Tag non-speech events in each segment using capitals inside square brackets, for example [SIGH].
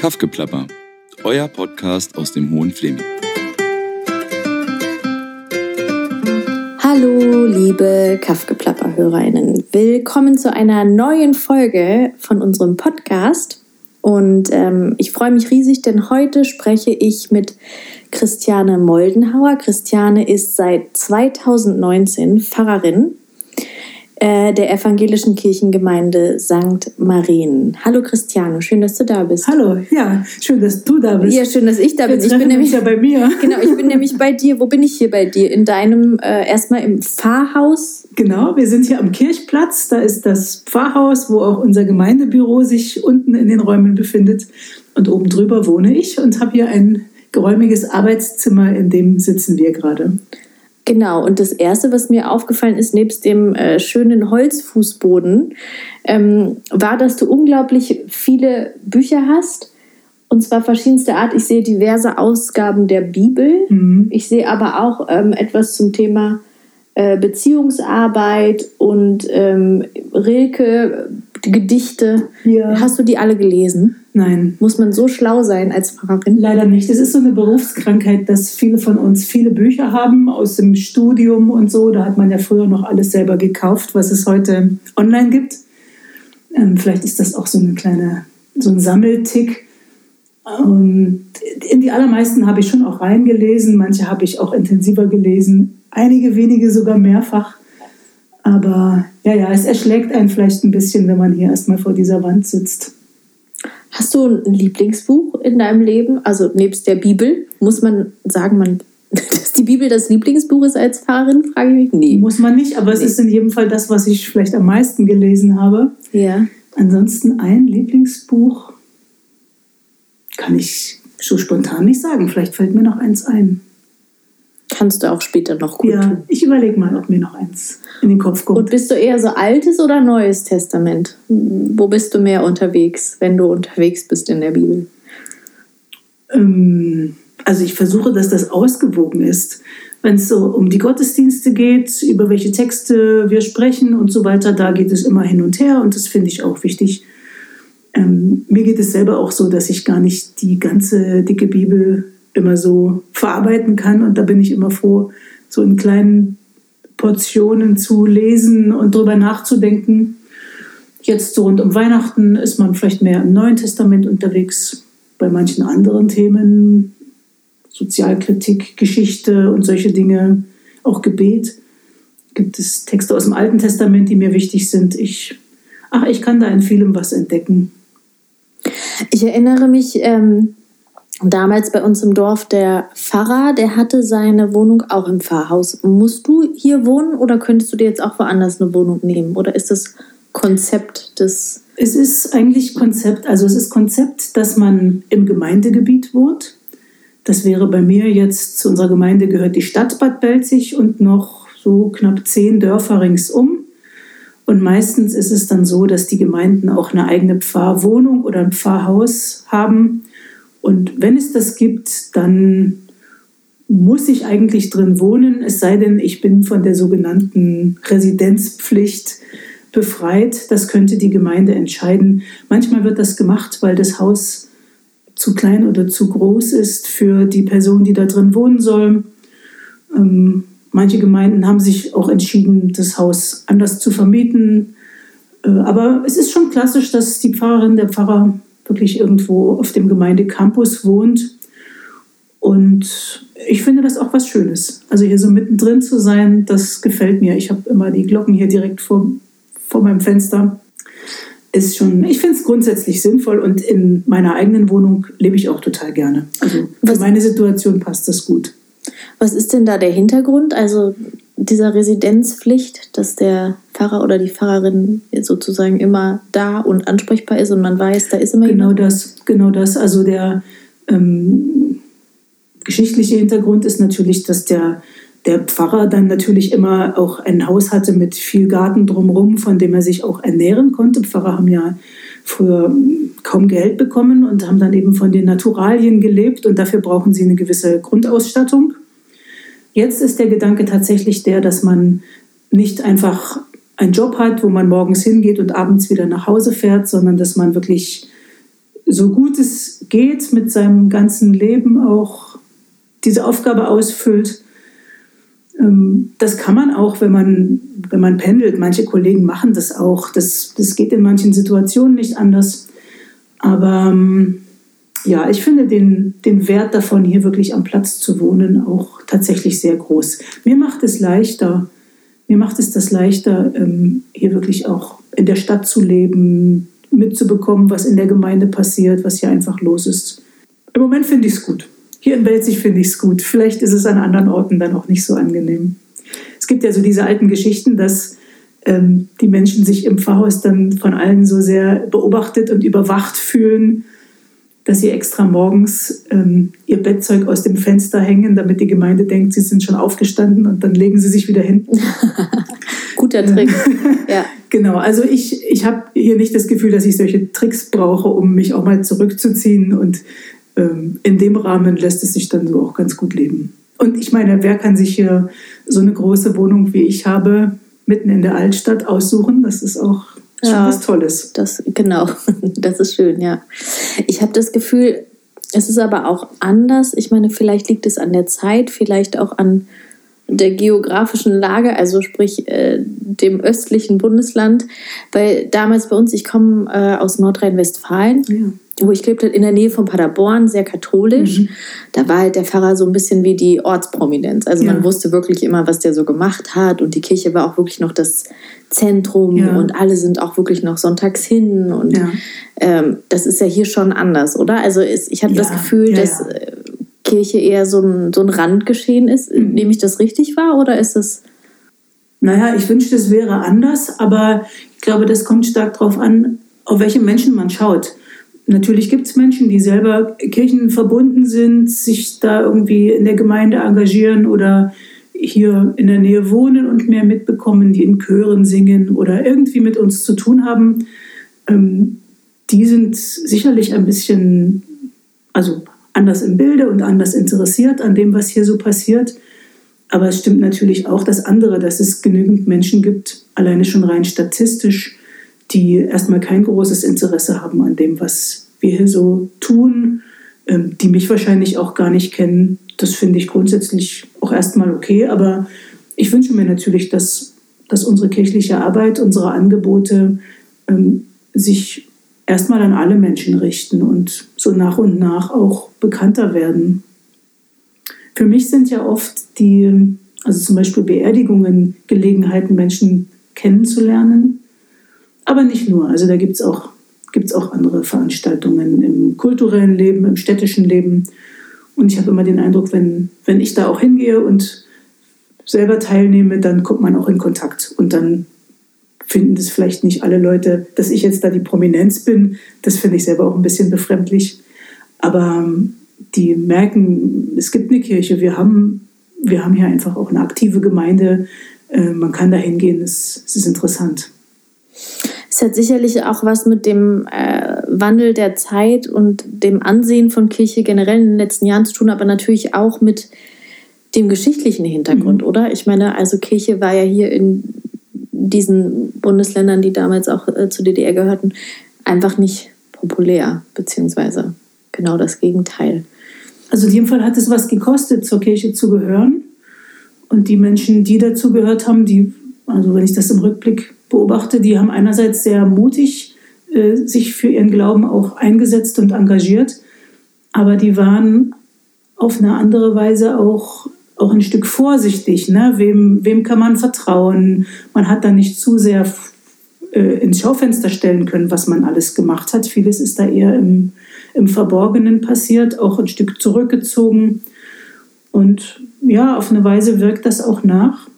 Kaffgeplapper, euer Podcast aus dem Hohen Fleming. Hallo, liebe Kaffgeplapper-HörerInnen. Willkommen zu einer neuen Folge von unserem Podcast. Und ähm, ich freue mich riesig, denn heute spreche ich mit Christiane Moldenhauer. Christiane ist seit 2019 Pfarrerin äh, der evangelischen Kirchengemeinde St. Marien. Hallo Christiane, schön, dass du da bist. Hallo, ja, schön, dass du da bist. Ja, schön, dass ich da bin. Ich bin nämlich ja bei mir. [LAUGHS] Genau, ich bin nämlich bei dir. Wo bin ich hier bei dir? In deinem, äh, erstmal im Pfarrhaus. Genau, wir sind hier am Kirchplatz. Da ist das Pfarrhaus, wo auch unser Gemeindebüro sich unten in den Räumen befindet. Und oben drüber wohne ich und habe hier ein geräumiges Arbeitszimmer, in dem sitzen wir gerade. Genau, und das Erste, was mir aufgefallen ist, nebst dem äh, schönen Holzfußboden, ähm, war, dass du unglaublich viele Bücher hast. Und zwar verschiedenste Art. Ich sehe diverse Ausgaben der Bibel. Mhm. Ich sehe aber auch ähm, etwas zum Thema äh, Beziehungsarbeit und ähm, Rilke, die Gedichte. Ja. Hast du die alle gelesen? Nein, Muss man so schlau sein als Pfarrerin? leider nicht. Es ist so eine Berufskrankheit, dass viele von uns viele Bücher haben aus dem Studium und so. Da hat man ja früher noch alles selber gekauft, was es heute online gibt. Ähm, vielleicht ist das auch so eine kleine, so ein Sammeltick. Und in die allermeisten habe ich schon auch reingelesen, manche habe ich auch intensiver gelesen, einige wenige sogar mehrfach. Aber ja, ja, es erschlägt einen vielleicht ein bisschen, wenn man hier erstmal vor dieser Wand sitzt. Hast du ein Lieblingsbuch in deinem Leben? Also nebst der Bibel, muss man sagen, man, [LAUGHS] dass die Bibel das Lieblingsbuch ist als Pfarrerin, frage ich mich. Nee. Muss man nicht, aber es ist in jedem Fall das, was ich vielleicht am meisten gelesen habe. Ja. Ansonsten ein Lieblingsbuch kann ich so spontan nicht sagen. Vielleicht fällt mir noch eins ein. Kannst du auch später noch gut Ja, tun. ich überlege mal, ob mir noch eins in den Kopf kommt. Und bist du eher so altes oder neues Testament? Wo bist du mehr unterwegs, wenn du unterwegs bist in der Bibel? Ähm, also ich versuche, dass das ausgewogen ist. Wenn es so um die Gottesdienste geht, über welche Texte wir sprechen und so weiter, da geht es immer hin und her und das finde ich auch wichtig. Ähm, mir geht es selber auch so, dass ich gar nicht die ganze dicke Bibel immer so verarbeiten kann und da bin ich immer froh, so in kleinen Portionen zu lesen und drüber nachzudenken. Jetzt so rund um Weihnachten ist man vielleicht mehr im Neuen Testament unterwegs, bei manchen anderen Themen, Sozialkritik, Geschichte und solche Dinge, auch Gebet. Gibt es Texte aus dem Alten Testament, die mir wichtig sind. Ich, ach, ich kann da in vielem was entdecken. Ich erinnere mich ähm, damals bei uns im Dorf, der Pfarrer, der hatte seine Wohnung auch im Pfarrhaus. Musst du hier wohnen oder könntest du dir jetzt auch woanders eine Wohnung nehmen? Oder ist das Konzept des. Es ist eigentlich Konzept, also es ist Konzept, dass man im Gemeindegebiet wohnt. Das wäre bei mir jetzt, zu unserer Gemeinde gehört die Stadt Bad Belzig und noch so knapp zehn Dörfer ringsum. Und meistens ist es dann so, dass die Gemeinden auch eine eigene Pfarrwohnung oder ein Pfarrhaus haben. Und wenn es das gibt, dann muss ich eigentlich drin wohnen, es sei denn, ich bin von der sogenannten Residenzpflicht befreit. Das könnte die Gemeinde entscheiden. Manchmal wird das gemacht, weil das Haus zu klein oder zu groß ist für die Person, die da drin wohnen soll. Ähm, manche Gemeinden haben sich auch entschieden, das Haus anders zu vermieten. Äh, aber es ist schon klassisch, dass die Pfarrerin, der Pfarrer wirklich irgendwo auf dem Gemeindecampus wohnt. Und ich finde das auch was Schönes. Also hier so mittendrin zu sein, das gefällt mir. Ich habe immer die Glocken hier direkt vor, vor meinem Fenster. Ist schon, ich finde es grundsätzlich sinnvoll und in meiner eigenen Wohnung lebe ich auch total gerne. Also für Was- meine Situation passt das gut. Was ist denn da der Hintergrund? Also dieser Residenzpflicht, dass der Pfarrer oder die Pfarrerin sozusagen immer da und ansprechbar ist und man weiß, da ist immer Genau jemand. das, genau das. Also der ähm, geschichtliche Hintergrund ist natürlich, dass der, der Pfarrer dann natürlich immer auch ein Haus hatte mit viel Garten drumherum, von dem er sich auch ernähren konnte. Pfarrer haben ja früher kaum Geld bekommen und haben dann eben von den Naturalien gelebt und dafür brauchen sie eine gewisse Grundausstattung. Jetzt ist der Gedanke tatsächlich der, dass man nicht einfach einen Job hat, wo man morgens hingeht und abends wieder nach Hause fährt, sondern dass man wirklich so gut es geht mit seinem ganzen Leben auch diese Aufgabe ausfüllt. Ähm, das kann man auch, wenn man, wenn man pendelt. Manche Kollegen machen das auch. Das, das geht in manchen Situationen nicht anders. Aber ähm, ja, ich finde den, den Wert davon, hier wirklich am Platz zu wohnen, auch tatsächlich sehr groß. Mir macht es leichter, mir macht es das leichter, ähm, hier wirklich auch in der Stadt zu leben, mitzubekommen, was in der Gemeinde passiert, was hier einfach los ist. Im Moment finde ich es gut. Hier in Belzig finde ich es gut. Vielleicht ist es an anderen Orten dann auch nicht so angenehm. Es gibt ja so diese alten Geschichten, dass ähm, die Menschen sich im Pfarrhaus dann von allen so sehr beobachtet und überwacht fühlen, dass sie extra morgens ähm, ihr Bettzeug aus dem Fenster hängen, damit die Gemeinde denkt, sie sind schon aufgestanden und dann legen sie sich wieder hin. [LAUGHS] Guter Trick. [LAUGHS] ja. Genau, also ich, ich habe hier nicht das Gefühl, dass ich solche Tricks brauche, um mich auch mal zurückzuziehen. Und ähm, in dem Rahmen lässt es sich dann so auch ganz gut leben. Und ich meine, wer kann sich hier so eine große Wohnung wie ich habe, mitten in der Altstadt aussuchen? Das ist auch schon ja, was Tolles. Das, genau, [LAUGHS] das ist schön, ja. Ich habe das Gefühl, es ist aber auch anders. Ich meine, vielleicht liegt es an der Zeit, vielleicht auch an der geografischen Lage, also sprich äh, dem östlichen Bundesland, weil damals bei uns, ich komme äh, aus Nordrhein-Westfalen, ja. Wo ich lebte in der Nähe von Paderborn, sehr katholisch. Mhm. Da war halt der Pfarrer so ein bisschen wie die Ortsprominenz. Also ja. man wusste wirklich immer, was der so gemacht hat und die Kirche war auch wirklich noch das Zentrum ja. und alle sind auch wirklich noch sonntags hin und ähm, das ist ja hier schon anders, oder? Also ist, ich habe das Gefühl, dass äh, Kirche eher so ein, so ein Randgeschehen ist. Mhm. Nehme ich das richtig wahr oder ist es. Naja, ich wünschte, es wäre anders, aber ich glaube, das kommt stark darauf an, auf welche Menschen man schaut. Natürlich gibt es Menschen, die selber kirchenverbunden sind, sich da irgendwie in der Gemeinde engagieren oder hier in der Nähe wohnen und mehr mitbekommen, die in Chören singen oder irgendwie mit uns zu tun haben. Ähm, die sind sicherlich ein bisschen, also anders im Bilde und anders interessiert an dem, was hier so passiert. Aber es stimmt natürlich auch das andere, dass es genügend Menschen gibt, alleine schon rein statistisch, die erstmal kein großes Interesse haben an dem, was wir hier so tun, ähm, die mich wahrscheinlich auch gar nicht kennen. Das finde ich grundsätzlich auch erstmal okay. Aber ich wünsche mir natürlich, dass, dass unsere kirchliche Arbeit, unsere Angebote ähm, sich erstmal an alle Menschen richten und so nach und nach auch bekannter werden. Für mich sind ja oft die, also zum Beispiel Beerdigungen, Gelegenheiten, Menschen kennenzulernen. Aber nicht nur. Also da gibt es auch, gibt's auch andere Veranstaltungen im kulturellen Leben, im städtischen Leben. Und ich habe immer den Eindruck, wenn, wenn ich da auch hingehe und selber teilnehme, dann kommt man auch in Kontakt. Und dann finden das vielleicht nicht alle Leute, dass ich jetzt da die Prominenz bin. Das finde ich selber auch ein bisschen befremdlich. Aber ähm, die merken, es gibt eine Kirche, wir haben, wir haben hier einfach auch eine aktive Gemeinde. Äh, man kann da hingehen, es, es ist interessant. Es hat sicherlich auch was mit dem äh, Wandel der Zeit und dem Ansehen von Kirche generell in den letzten Jahren zu tun, aber natürlich auch mit dem geschichtlichen Hintergrund, mhm. oder? Ich meine, also Kirche war ja hier in diesen Bundesländern, die damals auch äh, zur DDR gehörten, einfach nicht populär, beziehungsweise genau das Gegenteil. Also in jedem Fall hat es was gekostet, zur Kirche zu gehören. Und die Menschen, die dazu gehört haben, die, also wenn ich das im Rückblick beobachte, die haben einerseits sehr mutig äh, sich für ihren Glauben auch eingesetzt und engagiert, aber die waren auf eine andere Weise auch auch ein Stück vorsichtig. Ne? Wem, wem kann man vertrauen? Man hat da nicht zu sehr äh, ins Schaufenster stellen können, was man alles gemacht hat. Vieles ist da eher im, im Verborgenen passiert, auch ein Stück zurückgezogen. Und ja, auf eine Weise wirkt das auch nach.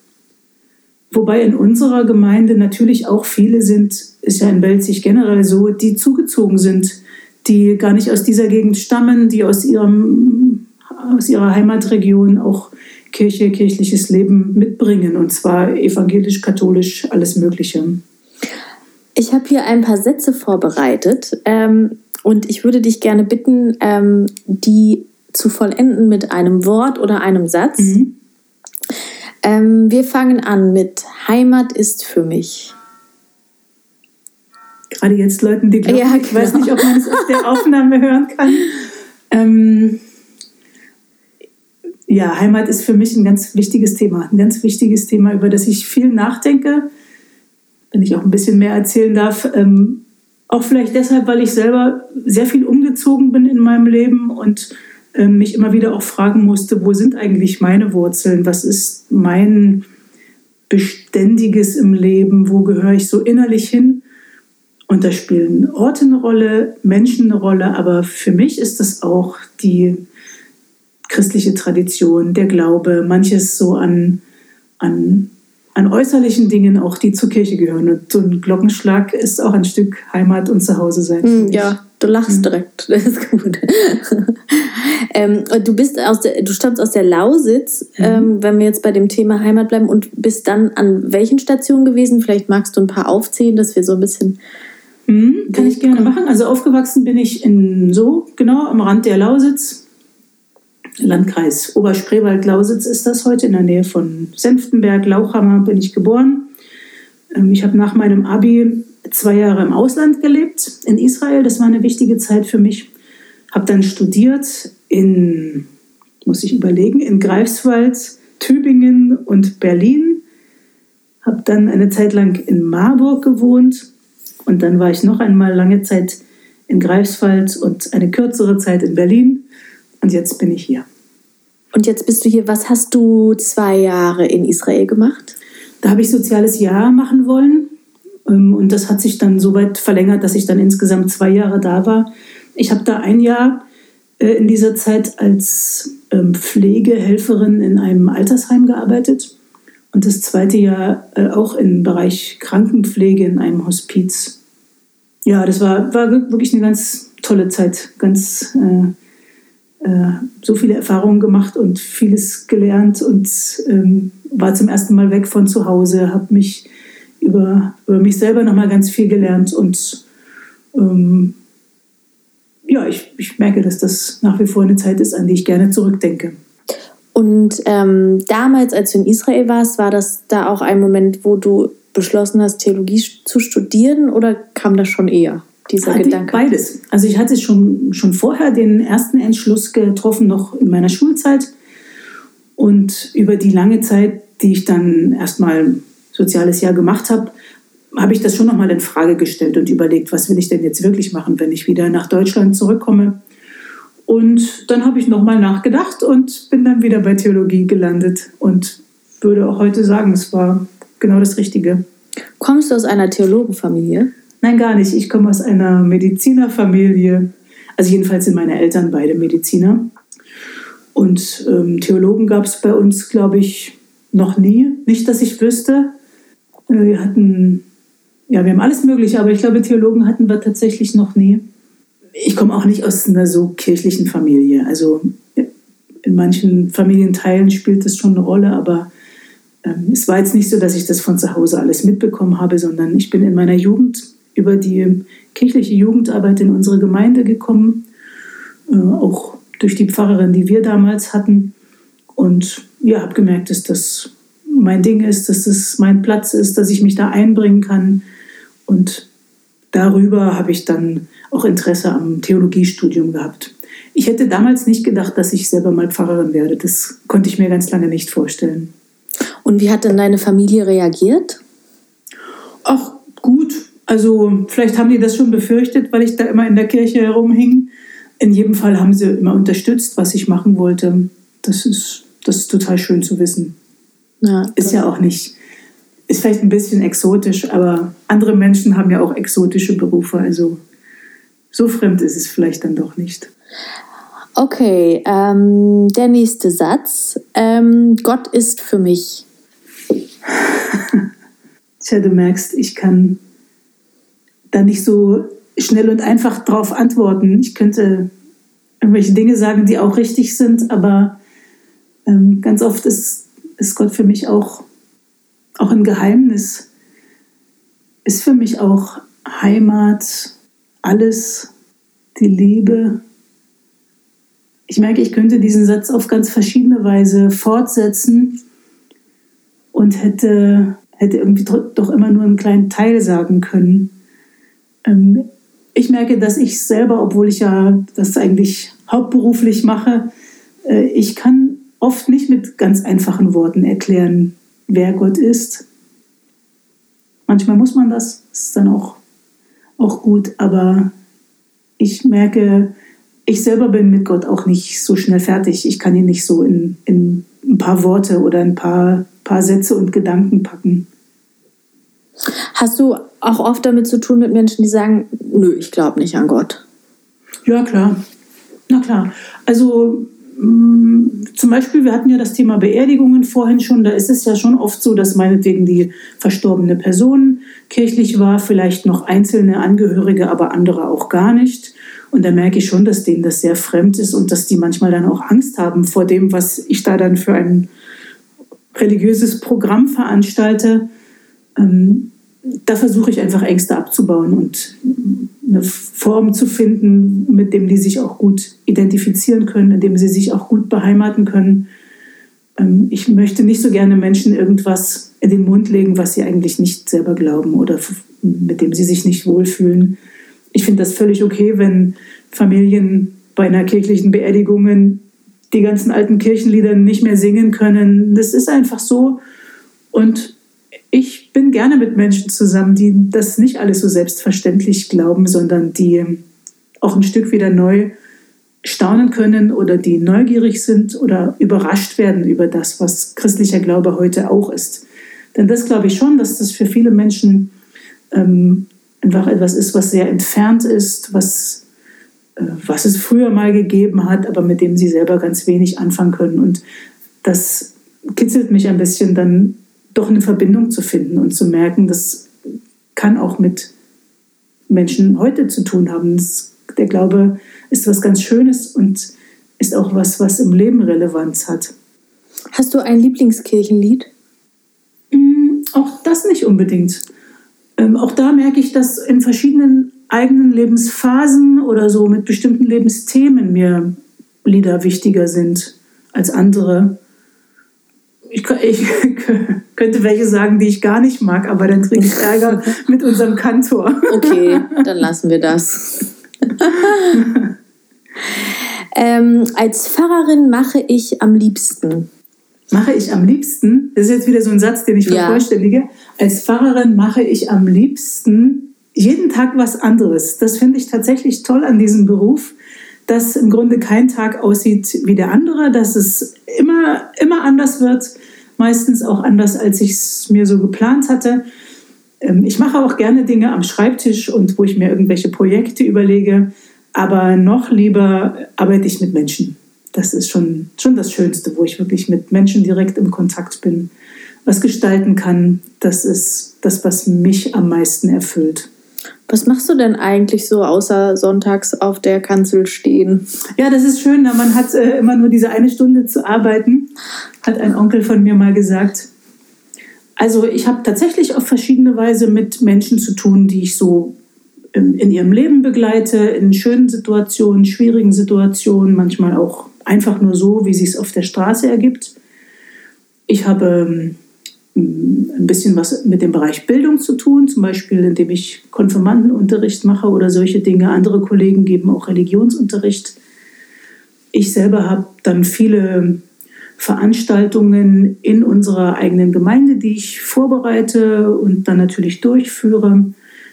Wobei in unserer Gemeinde natürlich auch viele sind, ist ja in Belzig generell so, die zugezogen sind, die gar nicht aus dieser Gegend stammen, die aus, ihrem, aus ihrer Heimatregion auch Kirche, kirchliches Leben mitbringen, und zwar evangelisch, katholisch, alles Mögliche. Ich habe hier ein paar Sätze vorbereitet ähm, und ich würde dich gerne bitten, ähm, die zu vollenden mit einem Wort oder einem Satz. Mhm. Ähm, wir fangen an mit Heimat ist für mich. gerade jetzt Leuten, die glauben, Ja, ich weiß genau. nicht, ob man es auf der Aufnahme hören kann. Ähm, ja, Heimat ist für mich ein ganz wichtiges Thema. Ein ganz wichtiges Thema, über das ich viel nachdenke. Wenn ich auch ein bisschen mehr erzählen darf. Ähm, auch vielleicht deshalb, weil ich selber sehr viel umgezogen bin in meinem Leben und mich immer wieder auch fragen musste, wo sind eigentlich meine Wurzeln? Was ist mein Beständiges im Leben? Wo gehöre ich so innerlich hin? Und da spielen Orte eine Rolle, Menschen eine Rolle, aber für mich ist das auch die christliche Tradition, der Glaube, manches so an, an, an äußerlichen Dingen auch, die zur Kirche gehören. Und so ein Glockenschlag ist auch ein Stück Heimat und Zuhause sein. Hm, ja, du lachst direkt. [LAUGHS] Das ist gut. [LAUGHS] ähm, du bist aus der, du stammst aus der Lausitz, ähm, wenn wir jetzt bei dem Thema Heimat bleiben und bist dann an welchen Stationen gewesen? Vielleicht magst du ein paar aufzählen, dass wir so ein bisschen. Mhm, kann ich gerne machen. Also aufgewachsen bin ich in so, genau, am Rand der Lausitz. Landkreis Oberspreewald-Lausitz ist das heute, in der Nähe von Senftenberg, Lauchhammer bin ich geboren. Ähm, Ich habe nach meinem Abi zwei Jahre im Ausland gelebt, in Israel. Das war eine wichtige Zeit für mich. Habe dann studiert in, muss ich überlegen, in Greifswald, Tübingen und Berlin. Habe dann eine Zeit lang in Marburg gewohnt und dann war ich noch einmal lange Zeit in Greifswald und eine kürzere Zeit in Berlin. Und jetzt bin ich hier. Und jetzt bist du hier. Was hast du zwei Jahre in Israel gemacht? Da habe ich soziales Jahr machen wollen. Ähm, Und das hat sich dann so weit verlängert, dass ich dann insgesamt zwei Jahre da war. Ich habe da ein Jahr äh, in dieser Zeit als ähm, Pflegehelferin in einem Altersheim gearbeitet und das zweite Jahr äh, auch im Bereich Krankenpflege in einem Hospiz. Ja, das war, war wirklich eine ganz tolle Zeit. Ganz äh, äh, so viele Erfahrungen gemacht und vieles gelernt und ähm, war zum ersten Mal weg von zu Hause, habe mich über, über mich selber nochmal ganz viel gelernt und ähm, ja, ich, ich merke, dass das nach wie vor eine Zeit ist, an die ich gerne zurückdenke. Und ähm, damals, als du in Israel warst, war das da auch ein Moment, wo du beschlossen hast, Theologie zu studieren oder kam das schon eher, dieser Hatte Gedanke? Beides. Also ich hatte schon, schon vorher den ersten Entschluss getroffen, noch in meiner Schulzeit. Und über die lange Zeit, die ich dann erstmal soziales Jahr gemacht habe, habe ich das schon nochmal in Frage gestellt und überlegt, was will ich denn jetzt wirklich machen, wenn ich wieder nach Deutschland zurückkomme. Und dann habe ich nochmal nachgedacht und bin dann wieder bei Theologie gelandet und würde auch heute sagen, es war genau das Richtige. Kommst du aus einer Theologenfamilie? Nein, gar nicht. Ich komme aus einer Medizinerfamilie. Also jedenfalls sind meine Eltern beide Mediziner. Und ähm, Theologen gab es bei uns, glaube ich, noch nie. Nicht, dass ich wüsste. Wir hatten, ja, wir haben alles Mögliche, aber ich glaube, Theologen hatten wir tatsächlich noch nie. Ich komme auch nicht aus einer so kirchlichen Familie. Also in manchen Familienteilen spielt das schon eine Rolle, aber ähm, es war jetzt nicht so, dass ich das von zu Hause alles mitbekommen habe, sondern ich bin in meiner Jugend über die kirchliche Jugendarbeit in unsere Gemeinde gekommen, äh, auch durch die Pfarrerin, die wir damals hatten. Und ja, habe gemerkt, dass das mein Ding ist, dass das mein Platz ist, dass ich mich da einbringen kann. Und darüber habe ich dann auch Interesse am Theologiestudium gehabt. Ich hätte damals nicht gedacht, dass ich selber mal Pfarrerin werde. Das konnte ich mir ganz lange nicht vorstellen. Und wie hat denn deine Familie reagiert? Ach, gut. Also vielleicht haben die das schon befürchtet, weil ich da immer in der Kirche herumhing. In jedem Fall haben sie immer unterstützt, was ich machen wollte. Das ist, das ist total schön zu wissen. Ja, Ist ja auch nicht, ist vielleicht ein bisschen exotisch, aber andere Menschen haben ja auch exotische Berufe. Also so fremd ist es vielleicht dann doch nicht. Okay, ähm, der nächste Satz. Ähm, Gott ist für mich. [LAUGHS] Tja, du merkst, ich kann da nicht so schnell und einfach drauf antworten. Ich könnte irgendwelche Dinge sagen, die auch richtig sind, aber ähm, ganz oft ist, ist Gott für mich auch, auch ein Geheimnis. Ist für mich auch Heimat, alles, die Liebe. Ich merke, ich könnte diesen Satz auf ganz verschiedene Weise fortsetzen und hätte, hätte irgendwie doch immer nur einen kleinen Teil sagen können. ähm, ich merke, dass ich selber, obwohl ich ja das eigentlich hauptberuflich mache, äh, ich kann oft nicht mit ganz einfachen Worten erklären, wer Gott ist. Manchmal muss man das, ist dann auch, auch gut, aber ich merke, ich selber bin mit Gott auch nicht so schnell fertig. Ich kann ihn nicht so in, in ein paar Worte oder ein paar, paar Sätze und Gedanken packen. Hast du auch oft damit zu tun mit Menschen, die sagen, nö, ich glaube nicht an Gott? Ja, klar. Na klar. Also zum Beispiel, wir hatten ja das Thema Beerdigungen vorhin schon. Da ist es ja schon oft so, dass meinetwegen die verstorbene Person kirchlich war, vielleicht noch einzelne Angehörige, aber andere auch gar nicht. Und da merke ich schon, dass denen das sehr fremd ist und dass die manchmal dann auch Angst haben vor dem, was ich da dann für ein religiöses Programm veranstalte. Ähm, da versuche ich einfach Ängste abzubauen und eine Form zu finden, mit dem die sich auch gut identifizieren können, in dem sie sich auch gut beheimaten können. Ähm, ich möchte nicht so gerne Menschen irgendwas in den Mund legen, was sie eigentlich nicht selber glauben oder mit dem sie sich nicht wohlfühlen ich finde das völlig okay, wenn Familien bei einer kirchlichen Beerdigung die ganzen alten Kirchenlieder nicht mehr singen können. Das ist einfach so. Und ich bin gerne mit Menschen zusammen, die das nicht alles so selbstverständlich glauben, sondern die auch ein Stück wieder neu staunen können oder die neugierig sind oder überrascht werden über das, was christlicher Glaube heute auch ist. Denn das glaube ich schon, dass das für viele Menschen ähm, einfach etwas ist, was sehr entfernt ist, was, äh, was es früher mal gegeben hat, aber mit dem sie selber ganz wenig anfangen können. Und das kitzelt mich ein bisschen, dann doch eine Verbindung zu finden und zu merken, das kann auch mit Menschen heute zu tun haben. Das, der Glaube ist was ganz Schönes und ist auch was, was im Leben Relevanz hat. Hast du ein Lieblingskirchenlied? Mm, auch das nicht unbedingt. Ähm, auch da merke ich, dass in verschiedenen eigenen Lebensphasen oder so mit bestimmten Lebensthemen mir Lieder wichtiger sind als andere. Ich, ich [LAUGHS] könnte welche sagen, die ich gar nicht mag, aber dann kriege ich Ärger [LAUGHS] mit unserem Kantor. Okay, [LAUGHS] dann lassen wir das. [LAUGHS] ähm, als Pfarrerin mache ich am liebsten mache ich am liebsten, das ist jetzt wieder so ein Satz, den ich vervollständige, ja. als Pfarrerin mache ich am liebsten jeden Tag was anderes. Das finde ich tatsächlich toll an diesem Beruf, dass im Grunde kein Tag aussieht wie der andere, dass es immer, immer anders wird, meistens auch anders, als ich es mir so geplant hatte. Ähm, ich mache auch gerne Dinge am Schreibtisch und wo ich mir irgendwelche Projekte überlege, aber noch lieber arbeite ich mit Menschen das ist schon, schon das Schönste, wo ich wirklich mit Menschen direkt im Kontakt bin, was gestalten kann. Das ist das, was mich am meisten erfüllt. Was machst du denn eigentlich so außer sonntags auf der Kanzel stehen? Ja, das ist schön. Man hat äh, immer nur diese eine Stunde zu arbeiten, hat ein Onkel von mir mal gesagt. Also ich habe tatsächlich auf verschiedene Weise mit Menschen zu tun, die ich so ähm, in ihrem Leben begleite, in schönen Situationen, schwierigen Situationen, manchmal auch einfach nur so, wie sich es auf der Straße ergibt. Ich habe ähm, ein bisschen was mit dem Bereich Bildung zu tun, zum Beispiel indem ich Konfirmandenunterricht mache oder solche Dinge. Andere Kollegen geben auch Religionsunterricht. Ich selber habe dann viele Veranstaltungen in unserer eigenen Gemeinde, die ich vorbereite und dann natürlich durchführe.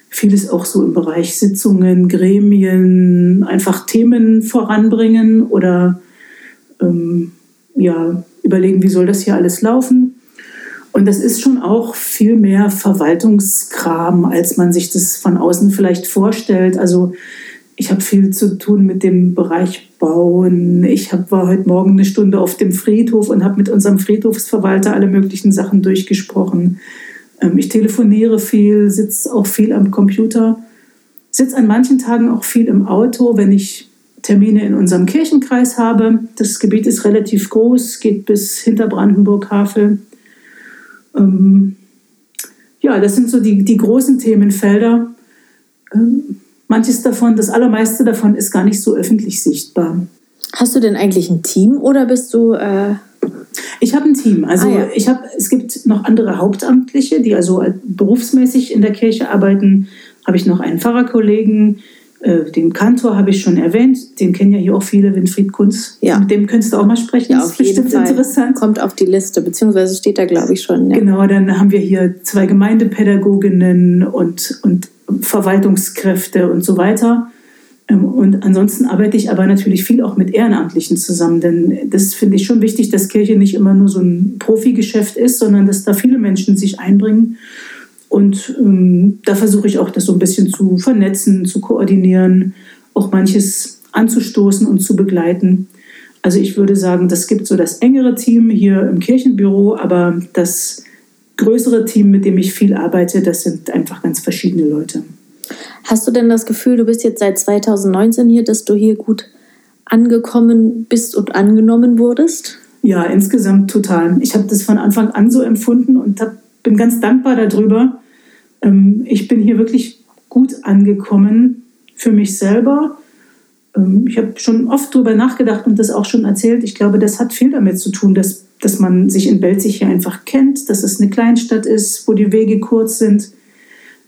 Vieles auch so im Bereich Sitzungen, Gremien, einfach Themen voranbringen oder ähm, ja, überlegen, wie soll das hier alles laufen. Und das ist schon auch viel mehr Verwaltungskram, als man sich das von außen vielleicht vorstellt. Also ich habe viel zu tun mit dem Bereich Bauen. Ich hab, war heute Morgen eine Stunde auf dem Friedhof und habe mit unserem Friedhofsverwalter alle möglichen Sachen durchgesprochen. Ähm, ich telefoniere viel, sitze auch viel am Computer, sitze an manchen Tagen auch viel im Auto, wenn ich Termine in unserem Kirchenkreis habe. Das Gebiet ist relativ groß, geht bis hinter Brandenburg-Havel. Ähm, ja, das sind so die, die großen Themenfelder. Ähm, manches davon, das allermeiste davon ist gar nicht so öffentlich sichtbar. Hast du denn eigentlich ein Team oder bist du... Äh ich habe ein Team. Also ah, ja. ich habe, es gibt noch andere Hauptamtliche, die also berufsmäßig in der Kirche arbeiten. habe ich noch einen Pfarrerkollegen, äh, den Kantor habe ich schon erwähnt, den kennen ja hier auch viele, Winfried Kunz. Ja. Mit dem könntest du auch mal sprechen. Ja, auf jeden Fall. interessant. Kommt auf die Liste, beziehungsweise steht da, glaube ich, schon. Ja. Genau, dann haben wir hier zwei Gemeindepädagoginnen und, und Verwaltungskräfte und so weiter. Ähm, und ansonsten arbeite ich aber natürlich viel auch mit Ehrenamtlichen zusammen, denn das finde ich schon wichtig, dass Kirche nicht immer nur so ein Profigeschäft ist, sondern dass da viele Menschen sich einbringen. Und ähm, da versuche ich auch, das so ein bisschen zu vernetzen, zu koordinieren, auch manches anzustoßen und zu begleiten. Also ich würde sagen, das gibt so das engere Team hier im Kirchenbüro, aber das größere Team, mit dem ich viel arbeite, das sind einfach ganz verschiedene Leute. Hast du denn das Gefühl, du bist jetzt seit 2019 hier, dass du hier gut angekommen bist und angenommen wurdest? Ja, insgesamt total. Ich habe das von Anfang an so empfunden und hab, bin ganz dankbar darüber. Ähm, ich bin hier wirklich gut angekommen für mich selber. Ähm, ich habe schon oft darüber nachgedacht und das auch schon erzählt. Ich glaube, das hat viel damit zu tun, dass, dass man sich in Belzig hier einfach kennt, dass es eine Kleinstadt ist, wo die Wege kurz sind,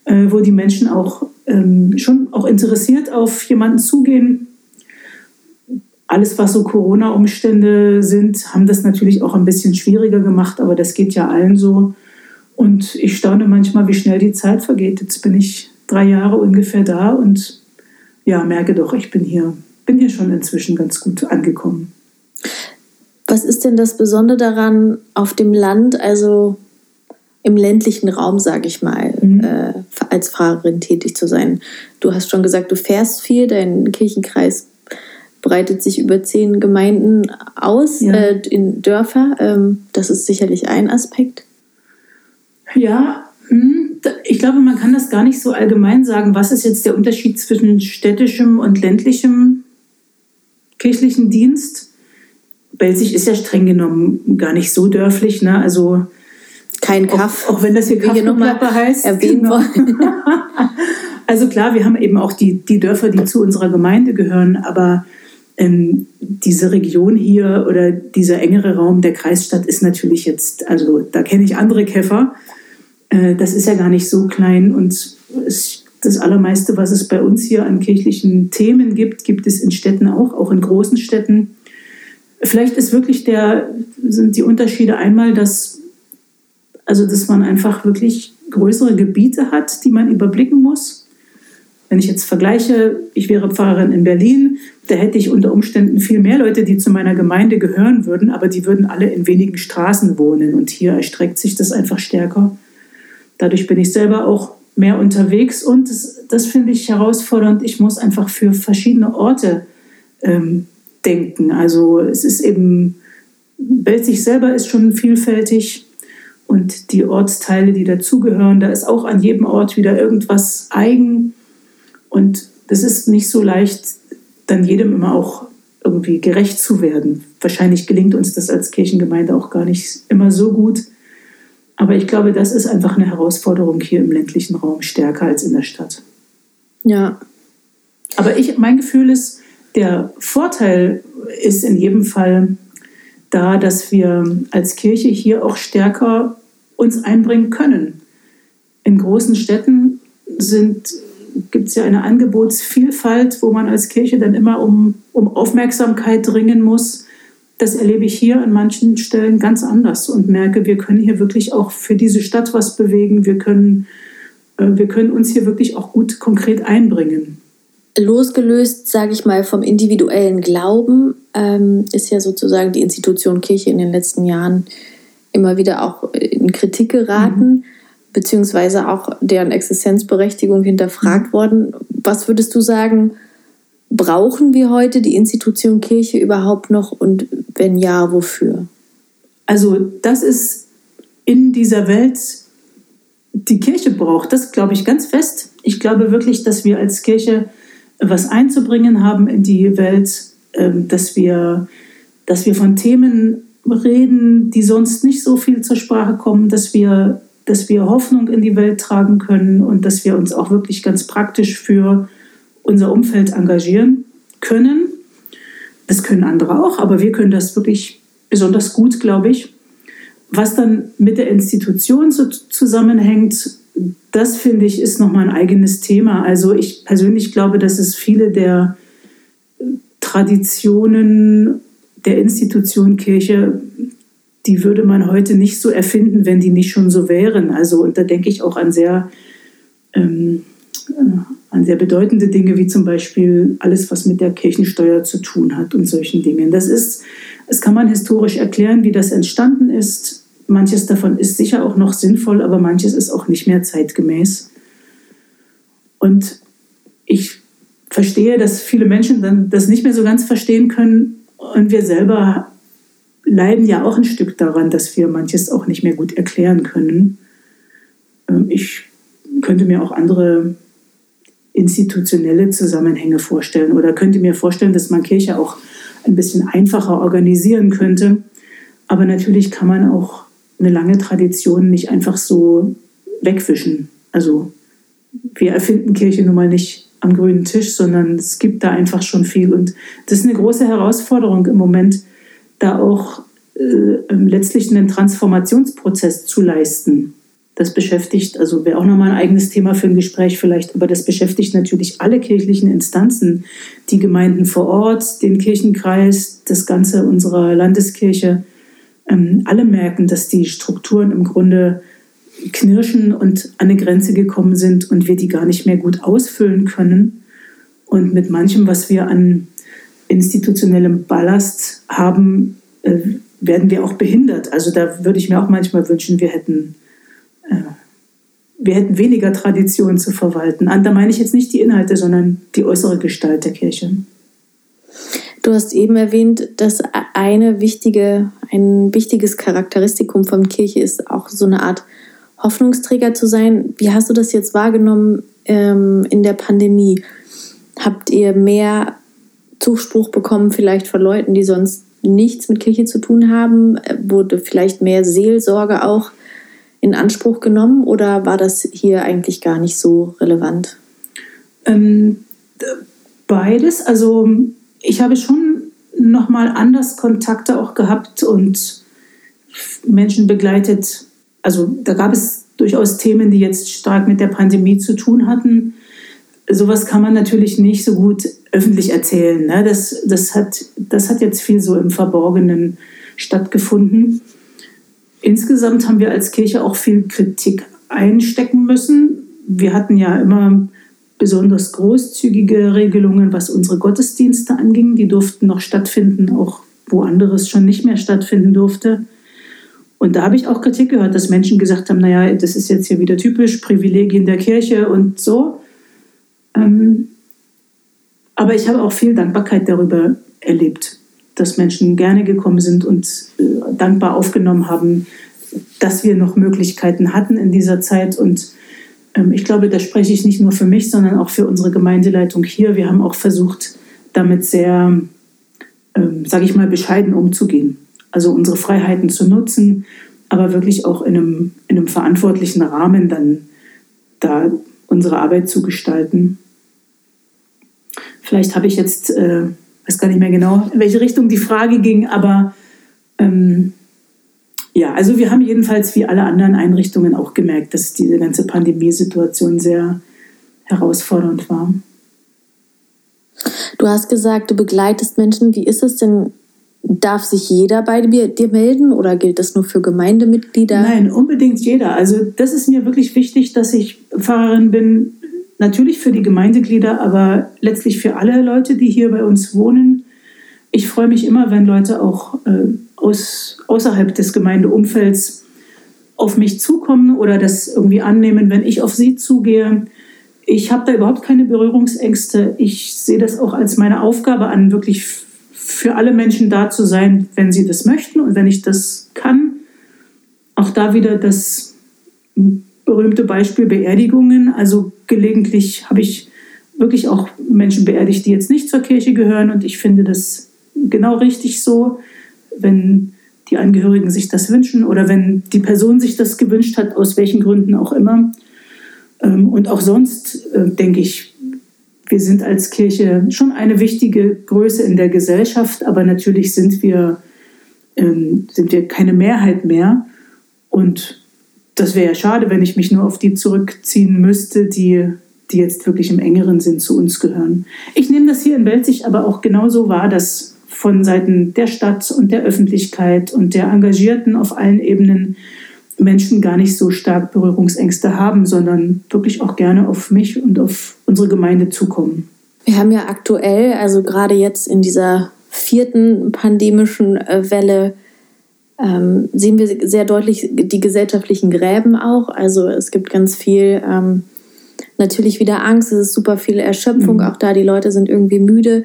äh, wo die Menschen auch ähm, schon auch interessiert auf jemanden zugehen. Alles, was so Corona-Umstände sind, haben das natürlich auch ein bisschen schwieriger gemacht, aber das geht ja allen so. Und ich staune manchmal, wie schnell die Zeit vergeht. Jetzt bin ich drei Jahre ungefähr da und ja, merke doch, ich bin hier, bin hier schon inzwischen ganz gut angekommen. Was ist denn das Besondere daran, auf dem Land, also im ländlichen Raum, sage ich mal, mhm. äh, als Fahrerin tätig zu sein. Du hast schon gesagt, du fährst viel, dein Kirchenkreis breitet sich über zehn Gemeinden aus, ja. äh, in Dörfer. Ähm, das ist sicherlich ein Aspekt. Ja, hm, ich glaube, man kann das gar nicht so allgemein sagen. Was ist jetzt der Unterschied zwischen städtischem und ländlichem kirchlichen Dienst? Belzig ist ja streng genommen gar nicht so dörflich. Ne? Also kein Kaff. Auch, auch wenn das hier Kaffeeklappe heißt. Erwähnen genau. wollen. [LAUGHS] also klar, wir haben eben auch die, die Dörfer, die zu unserer Gemeinde gehören, aber ähm, diese Region hier oder dieser engere Raum der Kreisstadt ist natürlich jetzt, also da kenne ich andere Käfer. Äh, das ist ja gar nicht so klein und es, das Allermeiste, was es bei uns hier an kirchlichen Themen gibt, gibt es in Städten auch, auch in großen Städten. Vielleicht ist wirklich der, sind die Unterschiede einmal, dass also, dass man einfach wirklich größere Gebiete hat, die man überblicken muss. Wenn ich jetzt vergleiche, ich wäre Pfarrerin in Berlin, da hätte ich unter Umständen viel mehr Leute, die zu meiner Gemeinde gehören würden, aber die würden alle in wenigen Straßen wohnen. Und hier erstreckt sich das einfach stärker. Dadurch bin ich selber auch mehr unterwegs und das, das finde ich herausfordernd. Ich muss einfach für verschiedene Orte ähm, denken. Also es ist eben, Belzig selber ist schon vielfältig und die Ortsteile, die dazugehören. Da ist auch an jedem Ort wieder irgendwas eigen. Und das ist nicht so leicht, dann jedem immer auch irgendwie gerecht zu werden. Wahrscheinlich gelingt uns das als Kirchengemeinde auch gar nicht immer so gut. Aber ich glaube, das ist einfach eine Herausforderung hier im ländlichen Raum stärker als in der Stadt. Ja. Aber ich, mein Gefühl ist, der Vorteil ist in jedem Fall da, dass wir als Kirche hier auch stärker uns einbringen können. In großen Städten gibt es ja eine Angebotsvielfalt, wo man als Kirche dann immer um, um Aufmerksamkeit dringen muss. Das erlebe ich hier an manchen Stellen ganz anders und merke, wir können hier wirklich auch für diese Stadt was bewegen. Wir können, äh, wir können uns hier wirklich auch gut konkret einbringen. Losgelöst, sage ich mal, vom individuellen Glauben ähm, ist ja sozusagen die Institution Kirche in den letzten Jahren immer wieder auch in Kritik geraten, mhm. beziehungsweise auch deren Existenzberechtigung hinterfragt mhm. worden. Was würdest du sagen, brauchen wir heute die Institution Kirche überhaupt noch und wenn ja, wofür? Also das ist in dieser Welt, die Kirche braucht, das glaube ich ganz fest. Ich glaube wirklich, dass wir als Kirche was einzubringen haben in die Welt, ähm, dass wir, dass wir von Themen reden, die sonst nicht so viel zur Sprache kommen, dass wir, dass wir Hoffnung in die Welt tragen können und dass wir uns auch wirklich ganz praktisch für unser Umfeld engagieren können. Das können andere auch, aber wir können das wirklich besonders gut, glaube ich. Was dann mit der Institution so zusammenhängt, das finde ich ist nochmal ein eigenes Thema. Also ich persönlich glaube, dass es viele der Traditionen der Institution Kirche, die würde man heute nicht so erfinden, wenn die nicht schon so wären. Also und da denke ich auch an sehr ähm, äh, an sehr bedeutende Dinge, wie zum Beispiel alles, was mit der Kirchensteuer zu tun hat und solchen Dingen. Das ist, es kann man historisch erklären, wie das entstanden ist. Manches davon ist sicher auch noch sinnvoll, aber manches ist auch nicht mehr zeitgemäß. Und ich verstehe, dass viele Menschen dann das nicht mehr so ganz verstehen können. Und wir selber leiden ja auch ein Stück daran, dass wir manches auch nicht mehr gut erklären können. Ähm, ich könnte mir auch andere institutionelle Zusammenhänge vorstellen oder könnte mir vorstellen, dass man Kirche auch ein bisschen einfacher organisieren könnte. Aber natürlich kann man auch eine lange Tradition nicht einfach so wegwischen. Also wir erfinden Kirche nun mal nicht am grünen Tisch, sondern es gibt da einfach schon viel. Und das ist eine große Herausforderung im Moment, da auch äh, letztlich einen Transformationsprozess zu leisten. Das beschäftigt, also wäre auch nochmal ein eigenes Thema für ein Gespräch vielleicht, aber das beschäftigt natürlich alle kirchlichen Instanzen, die Gemeinden vor Ort, den Kirchenkreis, das Ganze unserer Landeskirche. Ähm, alle merken, dass die Strukturen im Grunde knirschen und an eine Grenze gekommen sind und wir die gar nicht mehr gut ausfüllen können. Und mit manchem, was wir an institutionellem Ballast haben, äh, werden wir auch behindert. Also da würde ich mir auch manchmal wünschen, wir hätten wir hätten weniger Tradition zu verwalten. Da meine ich jetzt nicht die Inhalte, sondern die äußere Gestalt der Kirche. Du hast eben erwähnt, dass eine wichtige, ein wichtiges Charakteristikum von Kirche ist, auch so eine Art Hoffnungsträger zu sein. Wie hast du das jetzt wahrgenommen ähm, in der Pandemie? Habt ihr mehr Zuspruch bekommen, vielleicht von Leuten, die sonst nichts mit Kirche zu tun haben? Wurde vielleicht mehr Seelsorge auch in Anspruch genommen oder war das hier eigentlich gar nicht so relevant? Ähm, beides. Also ich habe schon noch mal anders Kontakte auch gehabt und Menschen begleitet. Also da gab es durchaus Themen, die jetzt stark mit der Pandemie zu tun hatten. Sowas kann man natürlich nicht so gut öffentlich erzählen. Ne? Das, das, hat, das hat jetzt viel so im Verborgenen stattgefunden. Insgesamt haben wir als Kirche auch viel Kritik einstecken müssen. Wir hatten ja immer besonders großzügige Regelungen, was unsere Gottesdienste anging. Die durften noch stattfinden, auch wo anderes schon nicht mehr stattfinden durfte. Und da habe ich auch Kritik gehört, dass Menschen gesagt haben, naja, das ist jetzt hier wieder typisch, Privilegien der Kirche und so. Ähm, aber ich habe auch viel Dankbarkeit darüber erlebt dass Menschen gerne gekommen sind und äh, dankbar aufgenommen haben, dass wir noch Möglichkeiten hatten in dieser Zeit. Und ähm, ich glaube, da spreche ich nicht nur für mich, sondern auch für unsere Gemeindeleitung hier. Wir haben auch versucht, damit sehr, ähm, sage ich mal, bescheiden umzugehen. Also unsere Freiheiten zu nutzen, aber wirklich auch in einem, in einem verantwortlichen Rahmen dann da unsere Arbeit zu gestalten. Vielleicht habe ich jetzt äh, weiß gar nicht mehr genau, in welche Richtung die Frage ging, aber ähm, ja, also wir haben jedenfalls wie alle anderen Einrichtungen auch gemerkt, dass diese ganze Pandemiesituation sehr herausfordernd war. Du hast gesagt, du begleitest Menschen. Wie ist es denn? Darf sich jeder bei dir melden oder gilt das nur für Gemeindemitglieder? Nein, unbedingt jeder. Also das ist mir wirklich wichtig, dass ich Pfarrerin bin Natürlich für die Gemeindeglieder, aber letztlich für alle Leute, die hier bei uns wohnen. Ich freue mich immer, wenn Leute auch äh, aus, außerhalb des Gemeindeumfelds auf mich zukommen oder das irgendwie annehmen, wenn ich auf sie zugehe. Ich habe da überhaupt keine Berührungsängste. Ich sehe das auch als meine Aufgabe an, wirklich für alle Menschen da zu sein, wenn sie das möchten und wenn ich das kann. Auch da wieder das berühmte Beispiel Beerdigungen. Also gelegentlich habe ich wirklich auch Menschen beerdigt, die jetzt nicht zur Kirche gehören. Und ich finde das genau richtig so, wenn die Angehörigen sich das wünschen oder wenn die Person sich das gewünscht hat, aus welchen Gründen auch immer. Ähm, und auch sonst äh, denke ich, wir sind als Kirche schon eine wichtige Größe in der Gesellschaft, aber natürlich sind wir, ähm, sind wir keine Mehrheit mehr. Und das wäre ja schade, wenn ich mich nur auf die zurückziehen müsste, die, die jetzt wirklich im engeren Sinn zu uns gehören. Ich nehme das hier in Welzig aber auch genauso wahr, dass von Seiten der Stadt und der Öffentlichkeit und der Engagierten auf allen Ebenen Menschen gar nicht so stark Berührungsängste haben, sondern wirklich auch gerne auf mich und auf unsere Gemeinde zukommen. Wir haben ja aktuell, also gerade jetzt in dieser vierten pandemischen äh, Welle, ähm, sehen wir sehr deutlich die gesellschaftlichen Gräben auch. Also es gibt ganz viel ähm, natürlich wieder Angst, es ist super viel Erschöpfung, mhm. auch da die Leute sind irgendwie müde.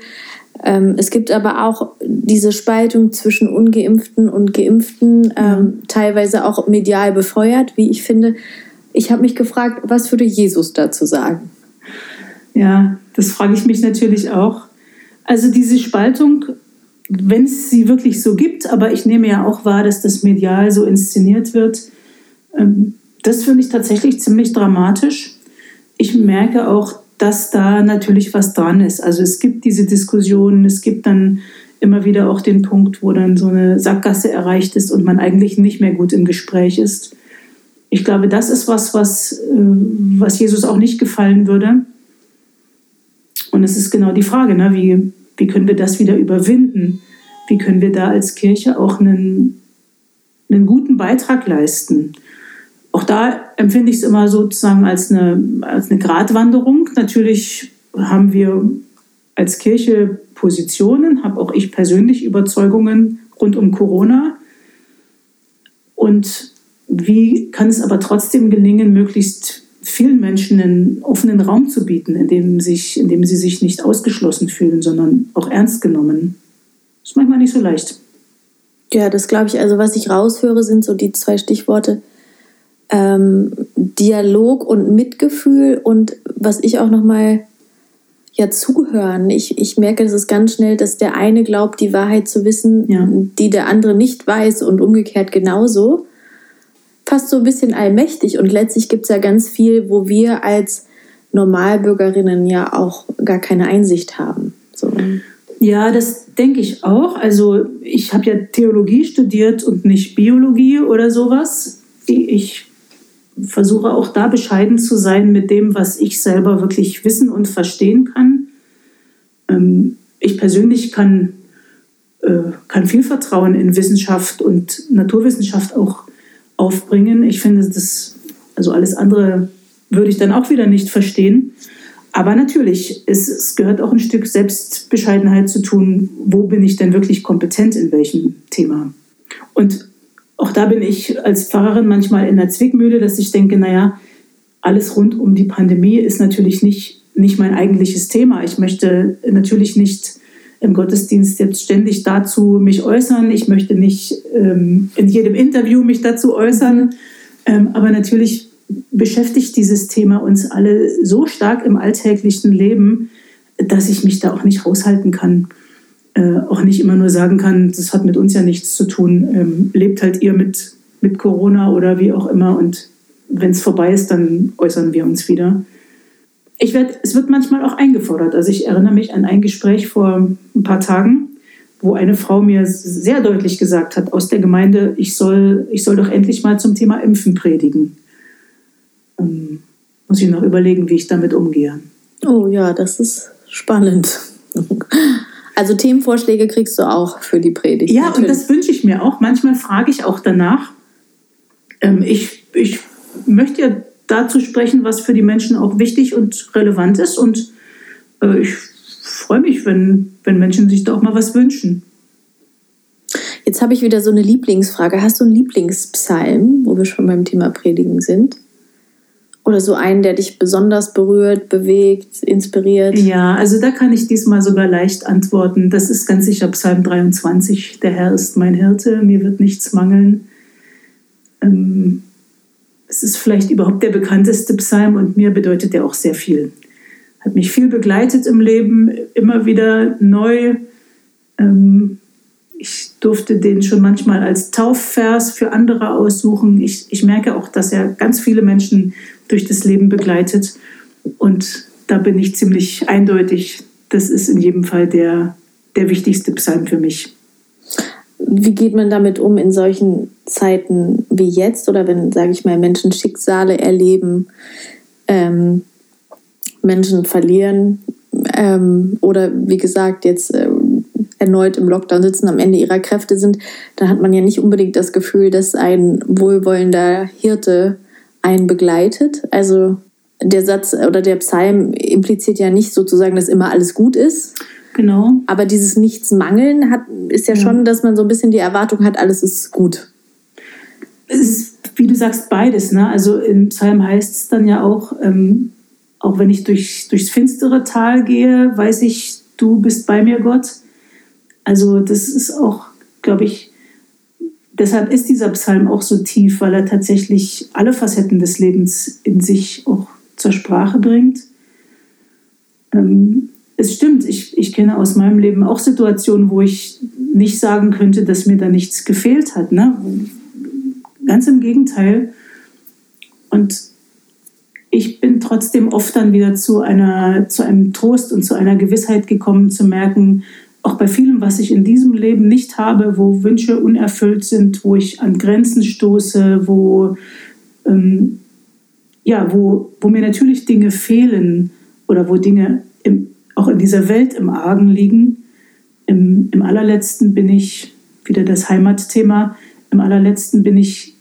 Ähm, es gibt aber auch diese Spaltung zwischen ungeimpften und geimpften, ähm, teilweise auch medial befeuert, wie ich finde. Ich habe mich gefragt, was würde Jesus dazu sagen? Ja, das frage ich mich natürlich auch. Also diese Spaltung, wenn es sie wirklich so gibt, aber ich nehme ja auch wahr, dass das medial so inszeniert wird, ähm, das finde ich tatsächlich ziemlich dramatisch. Ich merke auch, dass da natürlich was dran ist. Also es gibt diese Diskussionen, es gibt dann immer wieder auch den Punkt, wo dann so eine Sackgasse erreicht ist und man eigentlich nicht mehr gut im Gespräch ist. Ich glaube, das ist was, was, äh, was Jesus auch nicht gefallen würde. Und es ist genau die Frage, ne? wie, wie können wir das wieder überwinden? Wie können wir da als Kirche auch einen, einen guten Beitrag leisten? Auch da empfinde ich es immer sozusagen als eine, als eine Gratwanderung. Natürlich haben wir als Kirche Positionen, habe auch ich persönlich Überzeugungen rund um Corona. Und wie kann es aber trotzdem gelingen, möglichst vielen Menschen einen offenen Raum zu bieten, in dem, sich, in dem sie sich nicht ausgeschlossen fühlen, sondern auch ernst genommen? Das ist manchmal nicht so leicht. Ja, das glaube ich. Also was ich raushöre, sind so die zwei Stichworte ähm, Dialog und Mitgefühl und was ich auch noch mal ja zuhören. Ich, ich merke, das ist ganz schnell, dass der eine glaubt, die Wahrheit zu wissen, ja. die der andere nicht weiß und umgekehrt genauso. Fast so ein bisschen allmächtig und letztlich gibt es ja ganz viel, wo wir als Normalbürgerinnen ja auch gar keine Einsicht haben. So. Ja, das denke ich auch. Also ich habe ja Theologie studiert und nicht Biologie oder sowas. Ich versuche auch da bescheiden zu sein mit dem, was ich selber wirklich wissen und verstehen kann. Ähm, ich persönlich kann, äh, kann viel Vertrauen in Wissenschaft und Naturwissenschaft auch aufbringen. Ich finde, das, also alles andere würde ich dann auch wieder nicht verstehen. Aber natürlich, es, es gehört auch ein Stück Selbstbescheidenheit zu tun, wo bin ich denn wirklich kompetent in welchem Thema. Und auch da bin ich als Pfarrerin manchmal in der Zwickmühle, dass ich denke, naja, alles rund um die Pandemie ist natürlich nicht, nicht mein eigentliches Thema. Ich möchte natürlich nicht im Gottesdienst jetzt ständig dazu mich äußern. Ich möchte nicht ähm, in jedem Interview mich dazu äußern. Ähm, aber natürlich beschäftigt dieses Thema uns alle so stark im alltäglichen Leben, dass ich mich da auch nicht raushalten kann äh, auch nicht immer nur sagen kann, das hat mit uns ja nichts zu tun. Ähm, lebt halt ihr mit, mit Corona oder wie auch immer und wenn es vorbei ist, dann äußern wir uns wieder. Ich werd, es wird manchmal auch eingefordert. Also ich erinnere mich an ein Gespräch vor ein paar Tagen, wo eine Frau mir sehr deutlich gesagt hat aus der Gemeinde, ich soll, ich soll doch endlich mal zum Thema Impfen predigen. Ähm, muss ich noch überlegen, wie ich damit umgehe. Oh ja, das ist spannend. Also Themenvorschläge kriegst du auch für die Predigt. Ja, natürlich. und das wünsche ich mir auch. Manchmal frage ich auch danach. Ähm, ich, ich möchte ja dazu sprechen, was für die Menschen auch wichtig und relevant ist. Und äh, ich freue mich, wenn, wenn Menschen sich da auch mal was wünschen. Jetzt habe ich wieder so eine Lieblingsfrage. Hast du einen Lieblingspsalm, wo wir schon beim Thema Predigen sind? Oder so einen, der dich besonders berührt, bewegt, inspiriert? Ja, also da kann ich diesmal sogar leicht antworten. Das ist ganz sicher Psalm 23. Der Herr ist mein Hirte, mir wird nichts mangeln. Ähm, es ist vielleicht überhaupt der bekannteste Psalm und mir bedeutet er auch sehr viel. Hat mich viel begleitet im Leben, immer wieder neu. Ähm, ich durfte den schon manchmal als Taufvers für andere aussuchen. Ich, ich merke auch, dass er ganz viele Menschen durch das Leben begleitet. Und da bin ich ziemlich eindeutig, das ist in jedem Fall der, der wichtigste Psalm für mich. Wie geht man damit um in solchen Zeiten wie jetzt oder wenn, sage ich mal, Menschen Schicksale erleben, ähm, Menschen verlieren ähm, oder wie gesagt jetzt äh, erneut im Lockdown sitzen, am Ende ihrer Kräfte sind, dann hat man ja nicht unbedingt das Gefühl, dass ein wohlwollender Hirte einen begleitet. Also der Satz oder der Psalm impliziert ja nicht sozusagen, dass immer alles gut ist. Genau. Aber dieses Nichtsmangeln hat, ist ja, ja schon, dass man so ein bisschen die Erwartung hat, alles ist gut. Es ist, wie du sagst, beides. Ne? Also im Psalm heißt es dann ja auch, ähm, auch wenn ich durch, durchs finstere Tal gehe, weiß ich, du bist bei mir, Gott. Also das ist auch, glaube ich, deshalb ist dieser Psalm auch so tief, weil er tatsächlich alle Facetten des Lebens in sich auch zur Sprache bringt. Ähm, es stimmt, ich, ich kenne aus meinem Leben auch Situationen, wo ich nicht sagen könnte, dass mir da nichts gefehlt hat. Ne? Ganz im Gegenteil. Und ich bin trotzdem oft dann wieder zu, einer, zu einem Trost und zu einer Gewissheit gekommen, zu merken, auch bei vielem, was ich in diesem Leben nicht habe, wo Wünsche unerfüllt sind, wo ich an Grenzen stoße, wo, ähm, ja, wo, wo mir natürlich Dinge fehlen oder wo Dinge im, auch in dieser Welt im Argen liegen. Im, Im allerletzten bin ich, wieder das Heimatthema, im allerletzten bin ich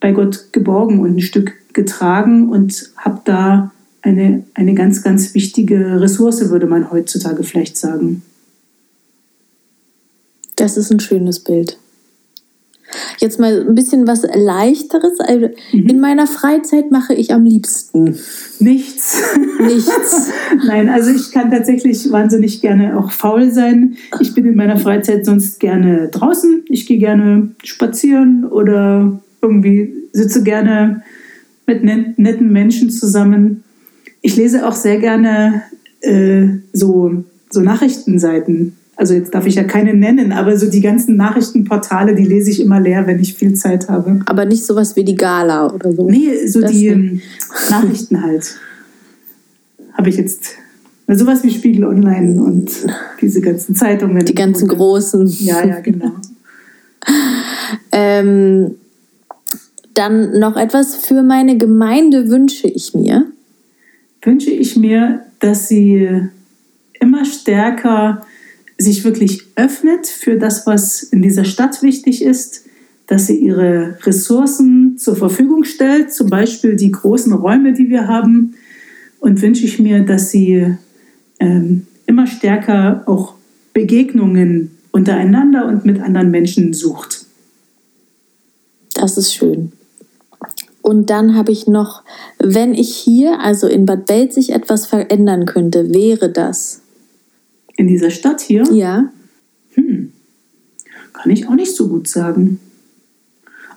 bei Gott geborgen und ein Stück getragen und habe da eine, eine ganz, ganz wichtige Ressource, würde man heutzutage vielleicht sagen. Das ist ein schönes Bild. Jetzt mal ein bisschen was Leichteres. Also mhm. In meiner Freizeit mache ich am liebsten nichts. Nichts. [LAUGHS] Nein, also ich kann tatsächlich wahnsinnig gerne auch faul sein. Ich bin in meiner Freizeit sonst gerne draußen. Ich gehe gerne spazieren oder irgendwie sitze gerne mit netten Menschen zusammen. Ich lese auch sehr gerne äh, so, so Nachrichtenseiten also jetzt darf ich ja keine nennen, aber so die ganzen Nachrichtenportale, die lese ich immer leer, wenn ich viel Zeit habe. Aber nicht sowas wie die Gala oder so. Nee, so das die ähm, Nachrichten halt. Habe ich jetzt. Sowas wie Spiegel Online und diese ganzen Zeitungen. Die ganzen und, großen. Ja, ja, genau. [LAUGHS] ähm, dann noch etwas für meine Gemeinde wünsche ich mir. Wünsche ich mir, dass sie immer stärker sich wirklich öffnet für das, was in dieser Stadt wichtig ist, dass sie ihre Ressourcen zur Verfügung stellt, zum Beispiel die großen Räume, die wir haben. Und wünsche ich mir, dass sie ähm, immer stärker auch Begegnungen untereinander und mit anderen Menschen sucht. Das ist schön. Und dann habe ich noch, wenn ich hier, also in Bad Belzig, etwas verändern könnte, wäre das in dieser Stadt hier? Ja. Hm. Kann ich auch nicht so gut sagen.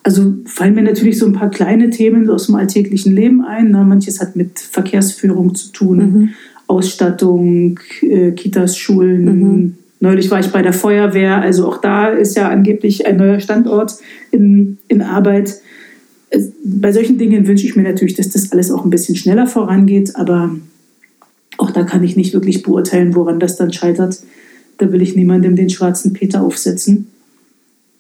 Also fallen mir natürlich so ein paar kleine Themen aus dem alltäglichen Leben ein. Ne? Manches hat mit Verkehrsführung zu tun, mhm. Ausstattung, äh, Kitas, Schulen. Mhm. Neulich war ich bei der Feuerwehr, also auch da ist ja angeblich ein neuer Standort in, in Arbeit. Bei solchen Dingen wünsche ich mir natürlich, dass das alles auch ein bisschen schneller vorangeht, aber auch da kann ich nicht wirklich beurteilen, woran das dann scheitert. Da will ich niemandem den schwarzen Peter aufsetzen.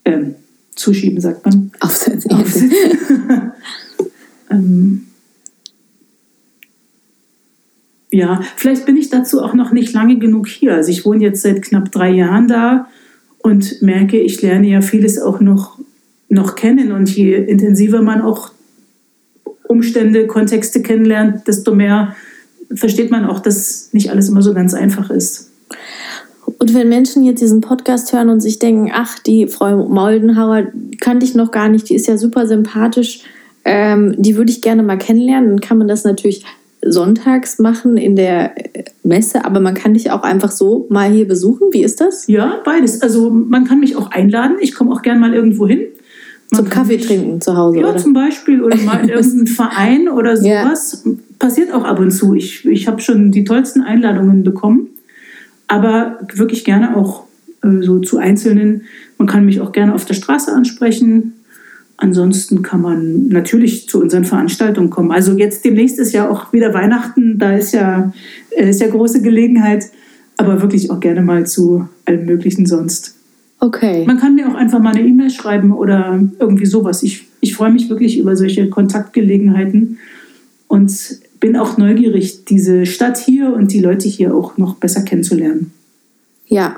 Ähm, zuschieben, sagt man. Aufsetzen. aufsetzen. [LAUGHS] ähm, ja, vielleicht bin ich dazu auch noch nicht lange genug hier. Also ich wohne jetzt seit knapp drei Jahren da und merke, ich lerne ja vieles auch noch, noch kennen. Und je intensiver man auch Umstände, Kontexte kennenlernt, desto mehr versteht man auch, dass nicht alles immer so ganz einfach ist. Und wenn Menschen jetzt diesen Podcast hören und sich denken, ach, die Frau Moldenhauer kannte ich noch gar nicht, die ist ja super sympathisch, ähm, die würde ich gerne mal kennenlernen, dann kann man das natürlich sonntags machen in der Messe, aber man kann dich auch einfach so mal hier besuchen. Wie ist das? Ja, beides. Also man kann mich auch einladen. Ich komme auch gerne mal irgendwo hin. Man zum Kaffee trinken zu Hause, ja, oder? zum Beispiel. Oder mal in [LAUGHS] irgendeinen Verein oder sowas. Ja passiert auch ab und zu. Ich, ich habe schon die tollsten Einladungen bekommen, aber wirklich gerne auch äh, so zu Einzelnen. Man kann mich auch gerne auf der Straße ansprechen. Ansonsten kann man natürlich zu unseren Veranstaltungen kommen. Also jetzt demnächst ist ja auch wieder Weihnachten, da ist ja, äh, ist ja große Gelegenheit, aber wirklich auch gerne mal zu allem Möglichen sonst. Okay. Man kann mir auch einfach mal eine E-Mail schreiben oder irgendwie sowas. Ich, ich freue mich wirklich über solche Kontaktgelegenheiten und bin auch neugierig, diese Stadt hier und die Leute hier auch noch besser kennenzulernen. Ja,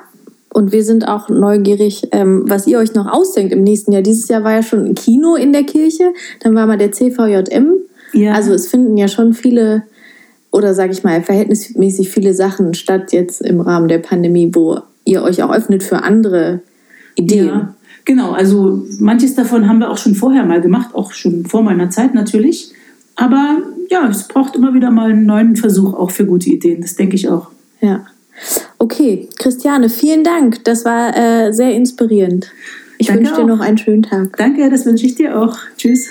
und wir sind auch neugierig, ähm, was ihr euch noch ausdenkt im nächsten Jahr. Dieses Jahr war ja schon ein Kino in der Kirche, dann war mal der CVJM. Ja. Also es finden ja schon viele oder sage ich mal verhältnismäßig viele Sachen statt jetzt im Rahmen der Pandemie, wo ihr euch auch öffnet für andere Ideen. Ja, genau. Also manches davon haben wir auch schon vorher mal gemacht, auch schon vor meiner Zeit natürlich. Aber ja, es braucht immer wieder mal einen neuen Versuch auch für gute Ideen. Das denke ich auch. Ja. Okay, Christiane, vielen Dank. Das war äh, sehr inspirierend. Ich Danke wünsche dir auch. noch einen schönen Tag. Danke, das wünsche ich dir auch. Tschüss.